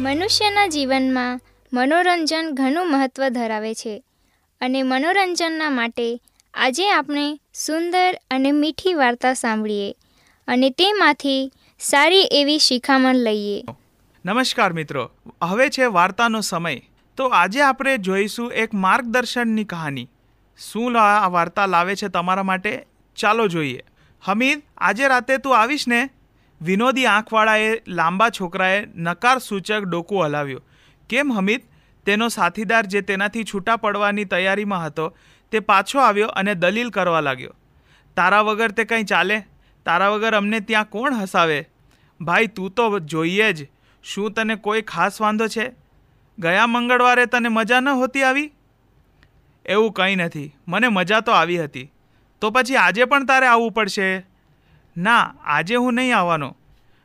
મનુષ્યના જીવનમાં મનોરંજન ઘણું મહત્ત્વ ધરાવે છે અને મનોરંજનના માટે આજે આપણે સુંદર અને મીઠી વાર્તા સાંભળીએ અને તેમાંથી સારી એવી શિખામણ લઈએ. નમસ્કાર મિત્રો, હવે છે વાર્તાનો સમય. તો આજે આપણે જોઈશું એક માર્ગદર્શનની કહાની. શું આ વાર્તા લાવે છે તમારા માટે? ચાલો જોઈએ. હમીદ, આજે રાતે તું આવીશ ને? વિનોદી આંખવાળાએ લાંબા છોકરાએ નકાર સૂચક ડોકું હલાવ્યું. કેમ હમીદ? તેનો સાથીદાર જે તેનાથી છૂટા પડવાની તૈયારીમાં હતો, તે પાછો આવ્યો અને દલીલ કરવા લાગ્યો. તારા વગર તે કંઈ ચાલે? તારા વગર અમને ત્યાં કોણ હસાવે? ભાઈ, તું તો જોઈએ જ. શું તને કોઈ ખાસ વાંધો છે? ગયા મંગળવારે તને મજા ન હોતી આવી? એવું કંઈ નથી. મને મજા તો આવી હતી. તો પછી આજે પણ તારે આવવું પડશે. ના, આજે હું નહીં આવવાનો.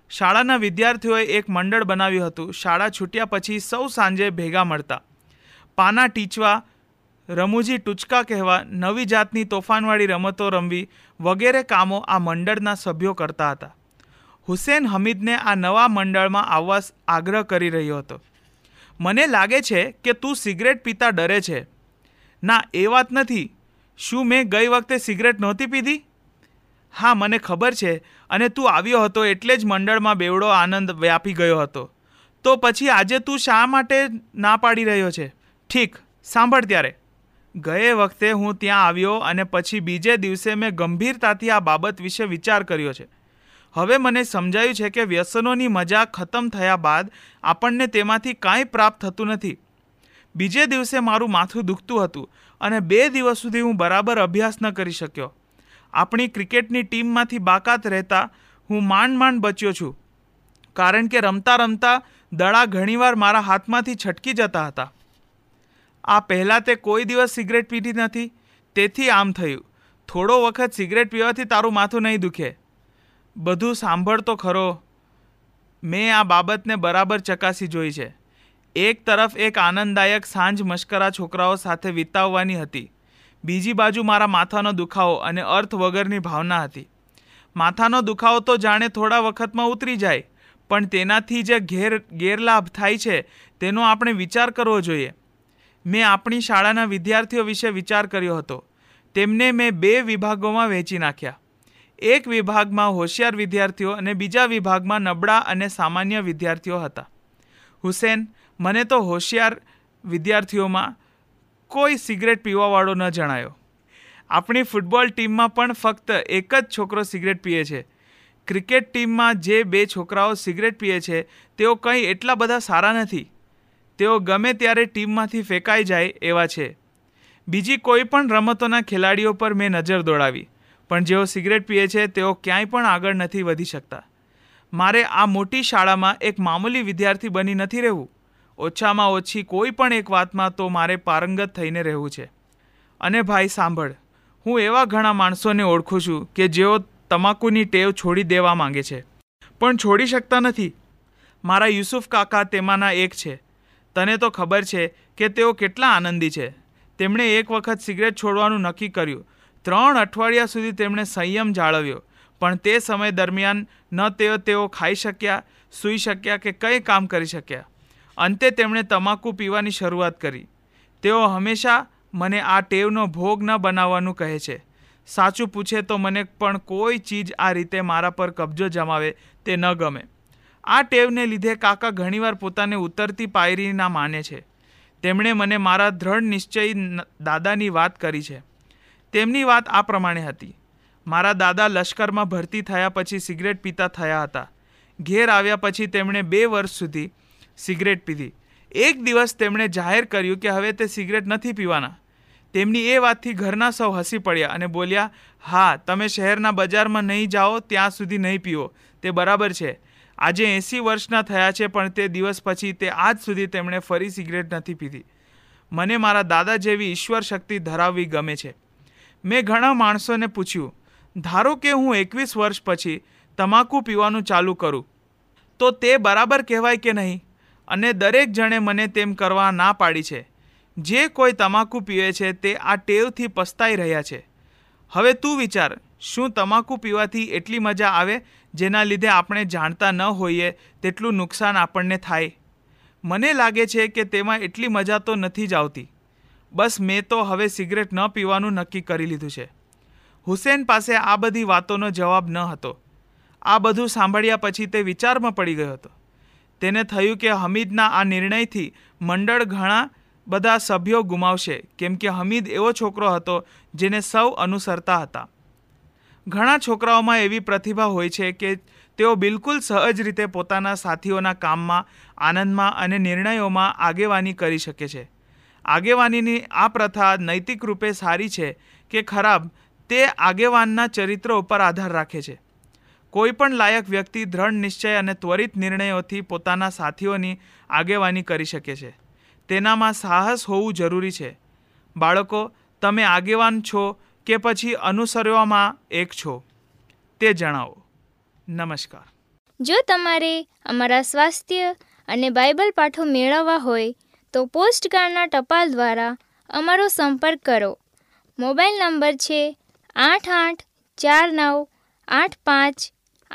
શાળાના વિદ્યાર્થીઓએ એક મંડળ બનાવ્યું હતું. શાળા છૂટ્યા પછી સૌ સાંજે ભેગા મળતા. પાના ટીચવા, રમૂજી ટૂચકા કહેવા, નવી જાતની તોફાનવાળી રમતો રમવી વગેરે કામો આ મંડળના સભ્યો કરતા હતા. હુસેન હમીદને આ નવા મંડળમાં આવવા આગ્રહ કરી રહ્યો હતો. મને લાગે છે કે તું સિગરેટ પીતા ડરે છે. ના, એ વાત નથી. શું મેં ગઈ વખતે સિગરેટ નહોતી પીધી? હા, મને ખબર છે અને તું આવ્યો હતો એટલે જ મંડળમાં બેવડો આનંદ વ્યાપી ગયો હતો. તો પછી આજે તું શા માટે ના પાડી રહ્યો છે? ઠીક, સાંભળ ત્યારે. ગયે વખતે હું ત્યાં આવ્યો અને પછી બીજે દિવસે મેં ગંભીરતાથી આ બાબત વિશે વિચાર કર્યો છે. હવે મને સમજાયું છે કે વ્યસનોની મજા ખતમ થયા બાદ આપણને તેમાંથી કાંઈ પ્રાપ્ત થતું નથી. બીજે દિવસે મારું માથું દુખતું હતું અને બે દિવસ સુધી હું બરાબર અભ્યાસ ન કરી શક્યો. આપણી ક્રિકેટની ટીમમાંથી બાકાત રહેતા હું માંડ માંડ બચ્યો છું. કારણ કે રમતા રમતા દડા ઘણીવાર મારા હાથમાંથી છટકી જતા હતા. આ પહેલાં તે કોઈ દિવસ સિગરેટ પીધી નથી. તેથી આમ થયું. થોડો વખત સિગરેટ પીવાથી તારું માથું નહીં દુખે. બધું સાંભળતો ખરો. મેં આ બાબતને બરાબર ચકાસી જોઈ છે. એક તરફ એક આનંદદાયક સાંજ મશ્કરા છોકરાઓ સાથે વિતાવવાની હતી. બીજી બાજુ મારા માથાનો દુખાવો અને અર્થ વગરની ભાવના હતી. માથાનો દુખાવો તો જાણે થોડા વખતમાં ઉતરી જાય, પણ તેનાથી જે ઘેર, ગેરલાભ થાય છે, તેનો આપણે વિચાર કરવો જોઈએ. મેં આપણી શાળાના વિદ્યાર્થીઓ વિશે વિચાર કર્યો હતો. તેમને મેં બે વિભાગોમાં વહેંચી નાખ્યા. એક વિભાગમાં હોશિયાર વિદ્યાર્થીઓ અને બીજા વિભાગમાં નબળા અને સામાન્ય વિદ્યાર્થીઓ હતા. હુસેન, મને તો હોશિયાર વિદ્યાર્થીઓમાં કોઈ સિગરેટ પીવાવાળો ન જણાયો. આપણી ફૂટબોલ ટીમમાં પણ ફક્ત એક જ છોકરો સિગરેટ પીએ છે. ક્રિકેટ ટીમમાં જે બે છોકરાઓ સિગરેટ પીએ છે, તેઓ કંઈ એટલા બધા સારા નથી. તેઓ ગમે ત્યારે ટીમમાંથી ફેંકાઈ જાય એવા છે. બીજી કોઈ પણ રમતોના ખેલાડીઓ પર મેં નજર દોડાવી, પણ જેઓ સિગરેટ પીએ છે, તેઓ ક્યાંય પણ આગળ નથી વધી શકતા. મારે આ મોટી શાળામાં એક મામૂલી વિદ્યાર્થી બની નથી રહેવું. ઓછામાં ઓછી કોઈ પણ એક વાતમાં તો મારે પારંગત થઈને રહેવું છે. અને ભાઈ સાંભળ, હું એવા ઘણા માણસોને ઓળખું છું કે જેઓ તમાકુની ટેવ છોડી દેવા માંગે છે. પણ છોડી શકતા નથી. મારા યુસુફ કાકા તેમાંના એક છે. તને તો ખબર છે કે તેઓ કેટલા આનંદી છે. તેમણે એક વખત સિગરેટ છોડવાનું નક્કી કર્યું. ત્રણ અઠવાડિયા સુધી તેમણે સંયમ જાળવ્યો. પણ તે સમય દરમિયાન ન તેઓ તેઓ ખાઈ શક્યા, સૂઈ શક્યા કે કંઈ કામ કરી શક્યા. અંતે તેમણે તમાકુ પીવાની શરૂઆત કરી. તેઓ હંમેશા મને આ ટેવનો ભોગ ન બનાવવાનું કહે છે. સાચું પૂછે તો મને પણ કોઈ ચીજ આ રીતે મારા પર કબજો જમાવે તે ન ગમે. આ ટેવને લીધે કાકા ઘણીવાર પોતાને ઉતરતી પાયરીના માને છે. તેમણે મને મારા દ્રઢ નિશ્ચય દાદાની વાત કરી છે. તેમની વાત આ પ્રમાણે હતી. મારા દાદા લશ્કરમાં ભરતી થયા પછી સિગરેટ પીતા થયા હતા. ઘેર આવ્યા પછી તેમણે બે વર્ષ સુધી સિગરેટ પીધી. એક દિવસ તેમણે જાહેર કર્યું કે હવે તે સિગરેટ નથી પીવાના. તેમની એ વાતથી ઘરના સૌ હસી પડ્યા અને બોલ્યા, હા, તમે શહેરના બજારમાં નહીં જાઓ, ત્યાં સુધી નહીં પીવો તે બરાબર છે. આજે એંસી વર્ષના થયા છે, પણ તે દિવસ પછી તે આજ સુધી તેમણે ફરી સિગરેટ નથી પીધી. મને મારા દાદા જેવી ઈશ્વર શક્તિ ધરાવવી ગમે છે. મેં ઘણા માણસોને પૂછ્યું, ધારો કે હું એકવીસ વર્ષ પછી તમાકુ પીવાનું ચાલુ કરું, તો તે બરાબર કહેવાય કે નહીં? અને દરેક જણે મને તેમ કરવા ના પાડી છે. જે કોઈ તમાકુ પીવે છે તે આ ટેવથી પસ્તાઈ રહ્યા છે. હવે તું વિચાર, શું તમાકુ પીવાથી એટલી મજા આવે જેના લીધે આપણે જાણતા ન હોઈએ તેટલું નુકસાન આપણને થાય? મને લાગે છે કે તેમાં એટલી મજા તો નથી જ આવતી. બસ મેં તો હવે સિગરેટ ન પીવાનું નક્કી કરી લીધું છે. હુસેન પાસે આ બધી વાતોનો જવાબ ન હતો. આ બધું સાંભળ્યા પછી તે વિચારમાં પડી ગયો હતો. તેને થયું કે હમીદના આ નિર્ણયથી મંડળ ઘણા બધા સભ્યો ગુમાવશે. કેમ કે હમીદ એવો છોકરો હતો જેને સૌ અનુસરતા હતા. ઘણા છોકરાઓમાં એવી પ્રતિભા હોય છે કે તેઓ બિલકુલ સહજ રીતે પોતાના સાથીઓના કામમાં, આનંદમાં અને નિર્ણયોમાં આગેવાની કરી શકે છે. આગેવાનીની આ પ્રથા નૈતિક રૂપે સારી છે કે ખરાબ તે આગેવાનના ચરિત્ર ઉપર આધાર રાખે છે. કોઈ પણ લાયક વ્યક્તિ દ્રઢ નિશ્ચય અને ત્વરિત નિર્ણયોથી પોતાના સાથીઓની આગેવાની કરી શકે છે. તેનામાં સાહસ હોવું જરૂરી છે. બાળકો, તમે આગેવાન છો કે પછી અનુસરવામાં એક છો? તે જણાવો. નમસ્કાર. જો તમારે અમારા સ્વાસ્થ્ય અને બાઇબલ પાઠો મેળવવા હોય, તો પોસ્ટકાર્ડના ટપાલ દ્વારા અમારો સંપર્ક કરો. મોબાઈલ નંબર છે આઠ આઠ ચાર નવ આઠ પાંચ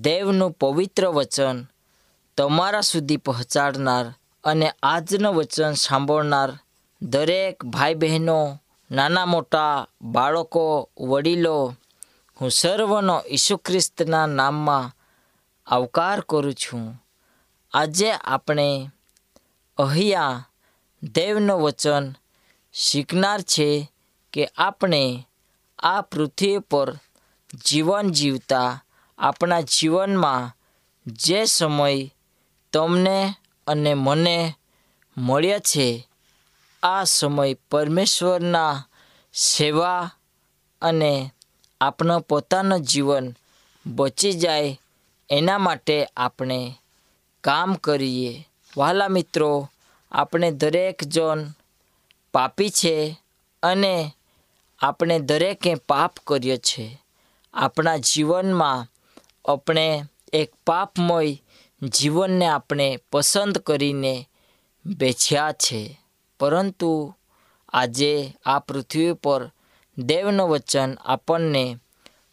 દેવનું પવિત્ર વચન તમારા સુધી પહોંચાડનાર અને આજનું વચન સાંભળનાર દરેક ભાઈ બહેનો નાના મોટા બાળકો, વડીલો, હું સર્વનો ઈસુ ખ્રિસ્તના નામમાં આવકાર કરું છું. આજે આપણે અહીંયા દેવનું વચન શીખનાર છે કે આપણે આ પૃથ્વી પર જીવન જીવતા આપણા જીવનમાં જે સમય તમને અને મને મળ્યા છે, આ સમય પરમેશ્વરના સેવા અને આપણો પોતાનું જીવન બચી જાય એના માટે આપણે કામ કરીએ. વહાલા મિત્રો, આપણે દરેક જણ પાપી છે અને આપણે દરેકે પાપ કર્યો છે. આપણા જીવનમાં આપણે એક પાપમય જીવનને આપણે પસંદ કરીને બેચ્યા છે. પરંતુ આજે આ પૃથ્વી પર દેવનું વચન આપણને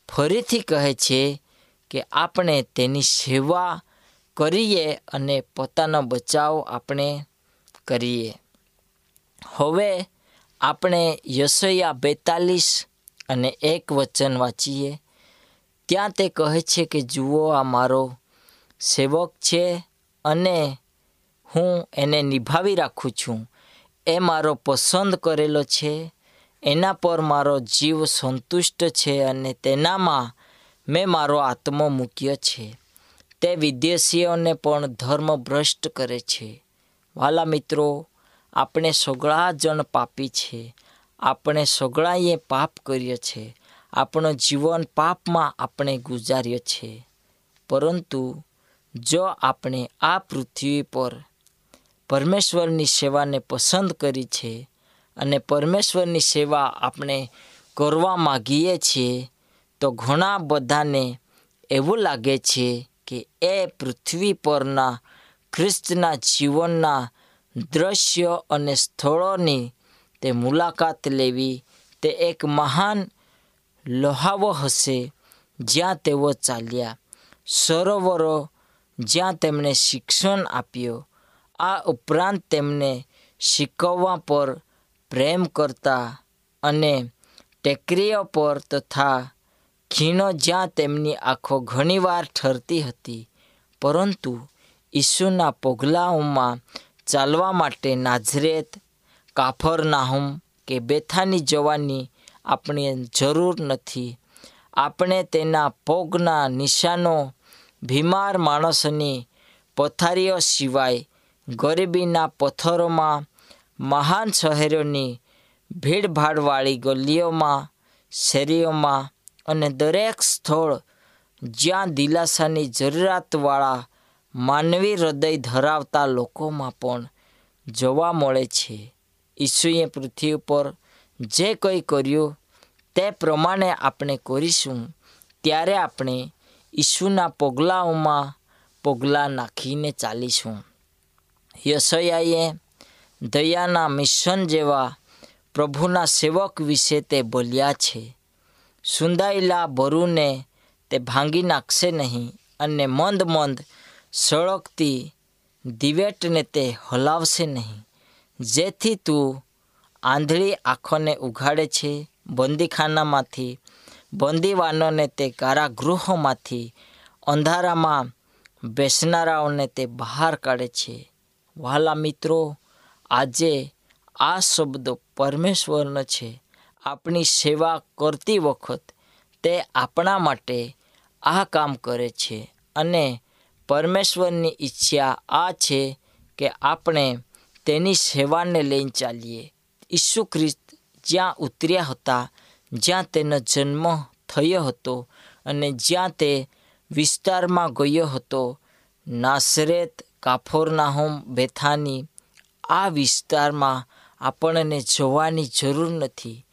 ફરીથી કહે છે કે આપણે તેની સેવા કરીએ અને પોતાનો બચાવ આપણે કરીએ. હવે આપણે યશયા બેતાલીસ અને એક વચન વાંચીએ. ત્યાં તે કહે છે કે, જુઓ, આ મારો સેવક છે અને હું એને નિભાવી રાખું છું. એ મારો પસંદ કરેલો છે. એના પર મારો જીવ સંતુષ્ટ છે અને તેનામાં મેં મારો આત્મો મૂક્યો છે. તે વિદેશીઓને પણ ધર્મ ભ્રષ્ટ કરે છે. વાલા મિત્રો, આપણે સગળા જણ પાપી છે. આપણે સગળાએ પાપ કર્યો છે. આપણો જીવન પાપમાં આપણે ગુજાર્યો છે. પરંતુ જો આપણે આ પૃથ્વી પર પરમેશ્વરની સેવાને પસંદ કરી છે અને પરમેશ્વરની સેવા આપણે કરવા માગીએ છીએ, તો ઘણા બધાને એવું લાગે છે કે એ પૃથ્વી પરના ખ્રિસ્તના જીવનના દ્રશ્ય અને સ્થળોની તે મુલાકાત લેવી તે એક મહાન લોહાવો હશે, જ્યાં તેઓ ચાલ્યા. સરોવરો જ્યાં તેમણે શિક્ષણ આપ્યું, આ ઉપરાંત તેમને શીખવવા પર પ્રેમ કરતા અને ટેકરીઓ પર તથા ખીણો જ્યાં તેમની આંખો ઘણીવાર ઠરતી હતી. પરંતુ ઈસુના પગલાઓમાં ચાલવા માટે નાઝરેત, કાફરનાહુમ કે બેથાની જવાની આપણી જરૂર નથી. આપણે તેના પોગના નિશાનો બીમાર માણસની પથારીઓ સિવાય ગરીબીના પથ્થરોમાં, મહાન શહેરોની ભીડભાડવાળી ગલીઓમાં, શેરીઓમાં અને દરેક સ્થળ જ્યાં દિલાસાની જરૂરિયાતવાળા માનવી હૃદય ધરાવતા લોકોમાં પણ જોવા મળે છે. ઈસુએ પૃથ્વી પર જે કંઈ કર્યું તે પ્રમાણે આપણે કરીશું, ત્યારે આપણે ઈસુના પગલાઓમાં પગલાં નાખીને ચાલીશું. યશયાએ દયાના મિશન જેવા પ્રભુના સેવક વિશે તે બોલ્યા છે, સુંદાયેલા બરુને તે ભાંગી નાખશે નહીં અને મંદ મંદ સળગતી દિવેટને તે હલાવશે નહીં. જેથી તું આંધળી આંખોને ઉઘાડે છે, બંદીખાનામાંથી, બંદીવાનોને તે કારાગૃહોમાંથી, અંધારામાં બેસનારાઓને તે બહાર કાઢે છે. વહાલા મિત્રો, આજે આ શબ્દો પરમેશ્વરનો છે. આપણી સેવા કરતી વખત તે આપણા માટે આ કામ કરે છે અને પરમેશ્વરની ઈચ્છા આ છે કે આપણે તેની સેવાને લઈને ચાલીએ. ઈસુ ખ્રિસ્ત જ્યાં ઉતર્યા હતા, જ્યાં તેનો જન્મ થયો હતો અને જ્યાં તે વિસ્તારમાં ગયો હતો નાસરેત કાફોરનાહોમ બેથાની આ વિસ્તારમાં આપણને જોવાની જરૂર નથી.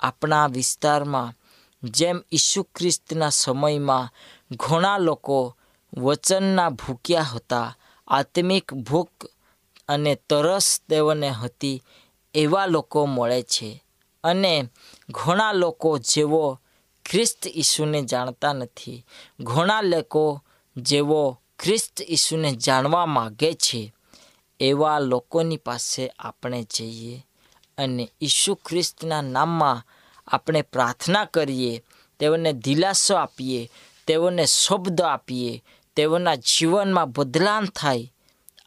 આપણા વિસ્તારમાં જેમ ઈસુ ખ્રિસ્તના સમયમાં ઘણા લોકો વચનના ભૂખ્યા હતા, આત્મિક ભૂખ અને તરસ તેઓને હતી એવા લોકો મળે છે અને ઘણા લોકો જેઓ ખ્રિસ્ત ઈસુને જાણતા નથી. ઘણા લોકો જેઓ ખ્રિસ્ત ઈસુને જાણવા માગે છે, એવા લોકોની પાસે આપણે જઈએ અને ઈસુ ખ્રિસ્તના નામમાં આપણે પ્રાર્થના કરીએ, તેઓને દિલાસો આપીએ, તેઓને શબ્દ આપીએ, તેઓના જીવનમાં બદલાન થાય,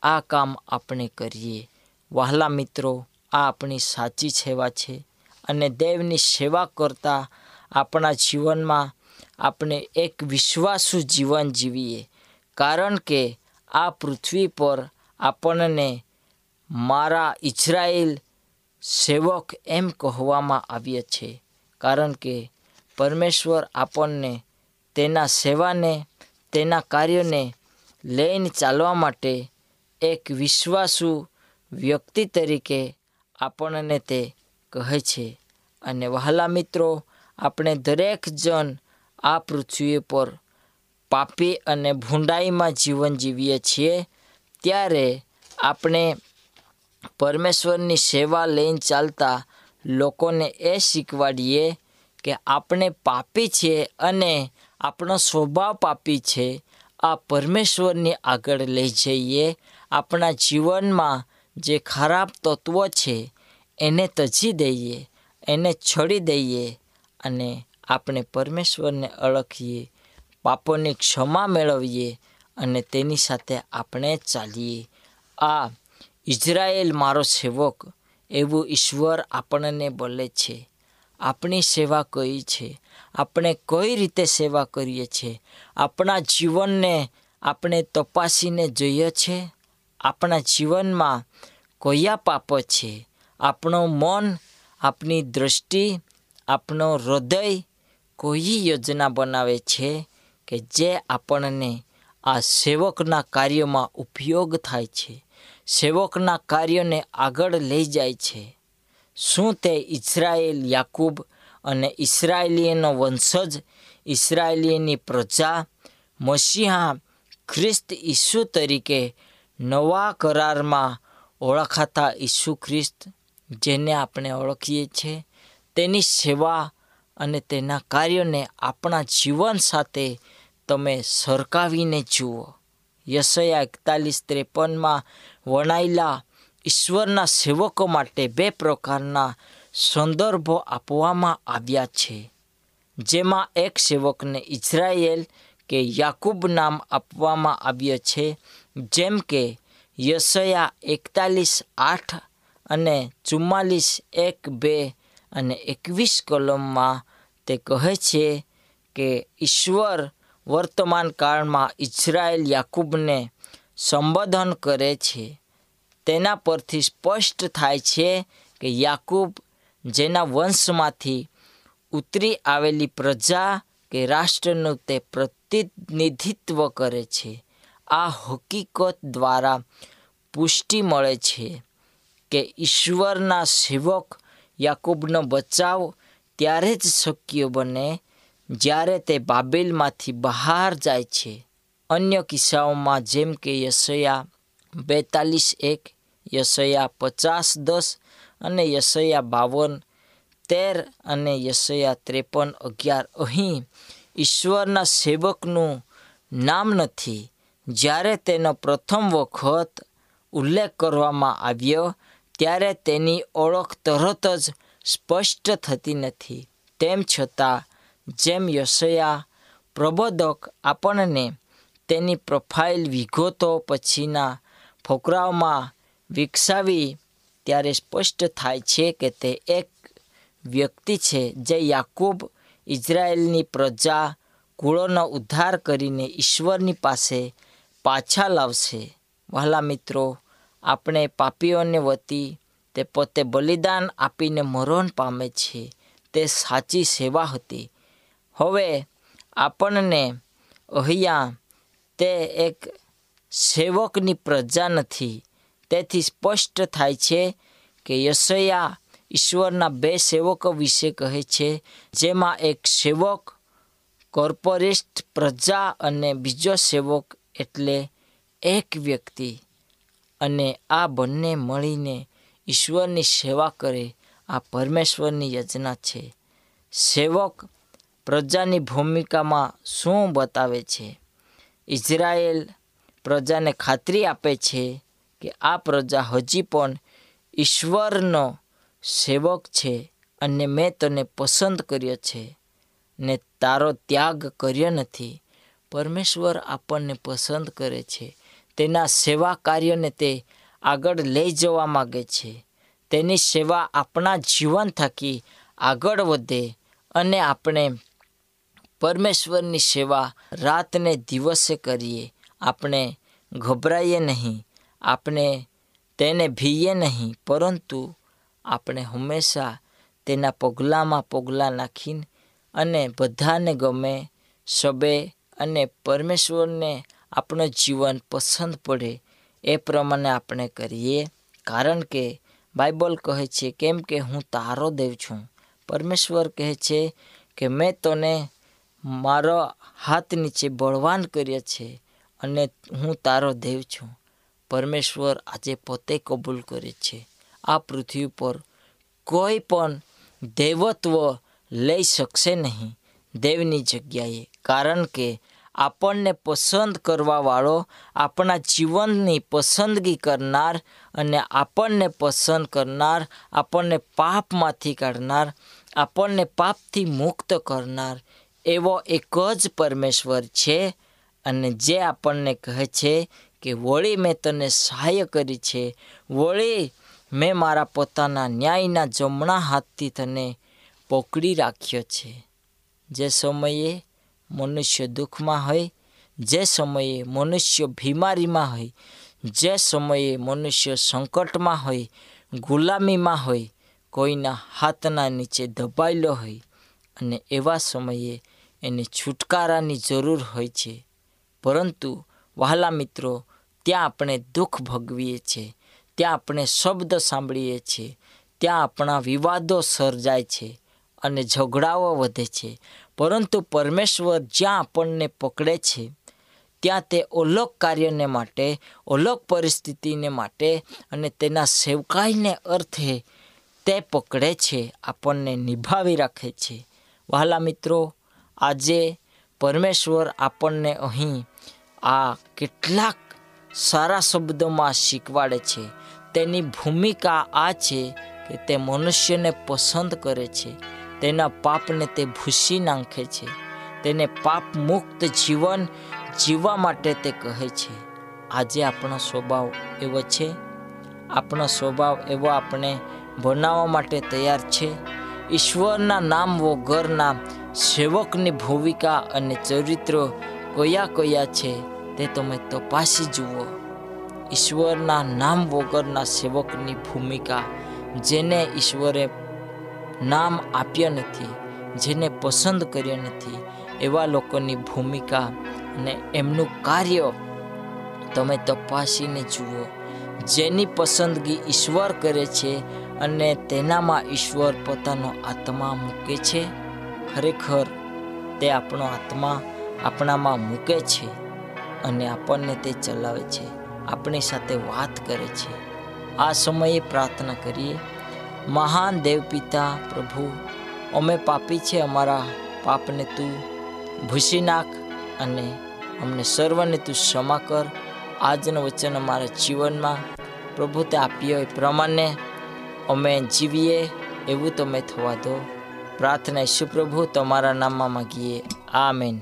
આ કામ આપણે કરીએ. વહાલા મિત્રો આ આપણી સાચી સેવા છે અને દેવની સેવા કરતાં આપણા જીવનમાં આપણે એક વિશ્વાસુ જીવન જીવીએ. કારણ કે આ પૃથ્વી પર આપણને મારા ઇઝરાયેલ સેવક એમ કહેવામાં આવ્યા છે. કારણ કે પરમેશ્વર આપણને તેના સેવાને, તેના કાર્યને લઈને ચાલવા માટે એક વિશ્વાસુ વ્યક્તિ તરીકે આપણને તે કહે છે. અને વહાલા મિત્રો, આપણે દરેક જણ આ પૃથ્વી પર પાપી અને ભૂંડાઈમાં જીવન જીવીએ છીએ, ત્યારે આપણે પરમેશ્વરની સેવા લઈને ચાલતા લોકોને એ શીખવાડીએ કે આપણે પાપી છીએ અને આપણો સ્વભાવ પાપી છે. આ પરમેશ્વરની આગળ લઈ જઈએ. આપણા જીવનમાં જે ખરાબ તત્વો છે, એને તજી દઈએ, એને છોડી દઈએ અને આપણે પરમેશ્વરને ઓળખીએ, પાપોની ક્ષમા મેળવીએ અને તેની સાથે આપણે ચાલીએ. આ ઇઝરાયેલ મારો સેવક, એવું ઈશ્વર આપણને બોલે છે. આપણી સેવા કઈ છે? આપણે કઈ રીતે સેવા કરીએ છીએ? આપણા જીવનને આપણે તપાસીને જોઈએ છે? આપણા જીવનમાં કયા પાપ છે? આપણો મન, આપણી દૃષ્ટિ આપણો હૃદય કોઈ યોજના બનાવે છે કે જે આપણને આ સેવકના કાર્યમાં ઉપયોગ થાય છે? સેવકના કાર્યને આગળ લઈ જાય છે. શું તે ઇઝરાયેલ યાકૂબ અને ઇસરાયેલીનો વંશજ ઇસરાયેલીની પ્રજા, મસીહા ખ્રિસ્ત ઈસુ તરીકે નવા કરારમાં ઓળખાતા ઈસુ ખ્રિસ્ત, જેને આપણે ઓળખીએ છીએ, તેની સેવા અને તેના કાર્યોને આપણા જીવન સાથે તમે સરકાવીને જુઓ. યશયા એકતાલીસ ત્રેપનમાં વણાયેલા ઈશ્વરના સેવકો માટે બે પ્રકારના સંદર્ભો આપવામાં આવ્યા છે, જેમાં એક સેવકને ઇઝરાયેલ કે યાકૂબ નામ આપવામાં આવ્યો છે, જેમ કે યશયા એકતાલીસ આઠ અને ચુમ્માલીસ એક બે અને એકવીસ કલમમાં તે કહે છે કે ઈશ્વર વર્તમાન કાળમાં ઇઝરાયેલ યાકૂબને સંબોધન કરે છે. તેના પરથી સ્પષ્ટ થાય છે કે યાકૂબ જેના વંશમાંથી ઉતરી આવેલી પ્રજા કે રાષ્ટ્રનું તે પ્રતિનિધિત્વ કરે છે. આ હકીકત દ્વારા પુષ્ટિ મળે છે કે ઈશ્વરના સેવક યાકૂબનો બચાવ ત્યારે જ શક્ય બને જ્યારે તે બાબેલમાંથી બહાર જાય છે. અન્ય કિસ્સાઓમાં જેમ કે યશયા બેતાલીસ એક, યશયા પચાસ દસ અને યશયા બાવન તેર અને યશયા ત્રેપન અગિયાર. અહીં ઈશ્વરના સેવકનું નામ નથી. જ્યારે તેનો પ્રથમ વખત ઉલ્લેખ કરવામાં આવ્યો, ત્યારે તેની ઓળખ તરત જ સ્પષ્ટ થતી નથી. તેમ છતાં, જેમ યશયા પ્રબોધક આપણને તેની પ્રોફાઇલ વિગતો પછીના ફોકરાઓમાં વિકસાવી, ત્યારે સ્પષ્ટ થાય છે કે તે એક વ્યક્તિ છે જે યાકૂબ ઇઝરાયેલની પ્રજા કુળોનો ઉદ્ધાર કરીને ઈશ્વરની પાસે પાછા લાવશે. વહાલા મિત્રો, આપણે પાપીઓને વતી તે પોતે બલિદાન આપીને મરણ પામે છે. તે સાચી સેવા હતી. હવે આપણને અહીંયા તે એક સેવકની પ્રજા નથી. તેથી સ્પષ્ટ થાય છે કે યશયા ઈશ્વરના બે સેવકો વિશે કહે છે, જેમાં એક સેવક કોર્પોરેસ્ટ પ્રજા અને બીજો સેવક એટલે એક વ્યક્તિ. અને આ બંને મળીને ઈશ્વરની સેવા કરે આ પરમેશ્વરની યોજના છે. સેવક પ્રજાની ભૂમિકામાં શું બતાવે છે? ઇઝરાયેલ પ્રજાને ખાતરી આપે છે કે આ પ્રજા હજી પણ ઈશ્વરનો સેવક છે અને મેં તને પસંદ કર્યો છે ને તારો ત્યાગ કર્યો નથી. પરમેશ્વર આપણને પસંદ કરે છે. તેના સેવા કાર્યને તે આગળ લઈ જવા માગે છે. તેની સેવા આપણા જીવન થકી આગળ વધે અને આપણે પરમેશ્વરની સેવા રાતને દિવસે કરીએ. આપણે ગભરાઈએ નહીં. આપણે તેને ભીએ નહીં. પરંતુ આપણે હંમેશા તેના પગલાંમાં પગલાં નાખીને અને બધાને ગમે સબે અને પરમેશ્વરને આપણું જીવન પસંદ પડે એ પ્રમાણે આપણે કરીએ. કારણ કે બાઇબલ કહે છે, કેમ કે હું તારો દેવ છું. પરમેશ્વર કહે છે કે, મેં તને મારો હાથ નીચે બળવાન કર્યો છે અને હું તારો દેવ છું. પરમેશ્વર આજે પોતે કબૂલ કરે છે. આ પૃથ્વી પર કોઈ પણ દૈવત્વ લઈ શકશે નહીં દેવની જગ્યાએ. કારણ કે આપણને પસંદ કરવાવાળો આપણા જીવનની પસંદગી કરનાર અને આપણને પસંદ કરનાર, આપણને પાપમાંથી કાઢનાર, આપણને પાપથી મુક્ત કરનાર એવો એક જ પરમેશ્વર છે અને જે આપણને કહે છે કે વળી મેં તને સહાય કરી છે. વળી મેં મારા પોતાના ન્યાયના જમણા હાથથી તને પકડી રાખ્યો છે. જે સમયે મનુષ્ય દુઃખમાં હોય, જે સમયે મનુષ્ય બીમારીમાં હોય, જે સમયે મનુષ્ય સંકટમાં હોય, ગુલામીમાં હોય, કોઈના હાથના નીચે દબાયેલો હોય અને એવા સમયે એને છુટકારાની જરૂર હોય છે. પરંતુ વહાલા મિત્રો, ત્યાં આપણે દુઃખ ભોગવીએ છીએ. ત્યાં આપણે શબ્દ સાંભળીએ છીએ, ત્યાં આપણા વિવાદો સર્જાય છે અને ઝઘડાઓ વધે છે. પરંતુ પરમેશ્વર જ્યાં આપણને પકડે છે, ત્યાં તે અલગ કાર્યને માટે, અલગ પરિસ્થિતિને માટે અને તેના સેવકાઈને અર્થે તે પકડે છે, આપણને નિભાવી રાખે છે. વહાલા મિત્રો, આજે પરમેશ્વર આપણને અહીં આ કેટલાક સારા શબ્દોમાં શીખવાડે છે. તેની ભૂમિકા આ છે કે તે મનુષ્યને પસંદ કરે છે. તેના પાપને તે ભૂસી નાખે છે. તેને પાપ મુક્ત જીવન જીવવા માટે તે કહે છે. આજે આપણો સ્વભાવ એવો છે. આપણો સ્વભાવ એવો આપણે બનાવવા માટે તૈયાર છે. ઈશ્વરના નામ વગરના સેવકની ભૂમિકા અને ચરિત્રો કયા કયા છે તે તમે તપાસી જુઓ. ઈશ્વરના નામ વગરના સેવકની ભૂમિકા જેને ઈશ્વરે નામ આપ્યા નથી, જેને પસંદ કર્યા નથી, એવા લોકોની ભૂમિકા અને એમનું કાર્ય તમે તપાસીને જુઓ. જેની પસંદગી ઈશ્વર કરે છે અને તેનામાં ઈશ્વર પોતાનો આત્મા મૂકે છે, ખરેખર તે આપણો આત્મા આપણામાં મૂકે છે અને આપણને તે ચલાવે છે. આપણી સાથે વાત કરે છે. આ સમયે પ્રાર્થના કરીએ. મહાન દેવપિતા પ્રભુ, અમે પાપી છે અમારા પાપને તું ભૂસી નાખ અને અમને સર્વને તું ક્ષમા કર. આજનું વચન અમારા જીવનમાં પ્રભુ તે આપ્યો એ પ્રમાણે અમે જીવીએ એવું તમે થવા દો. પ્રાર્થના સુપ્રભુ તમારા નામમાં માગીએ. આ મેન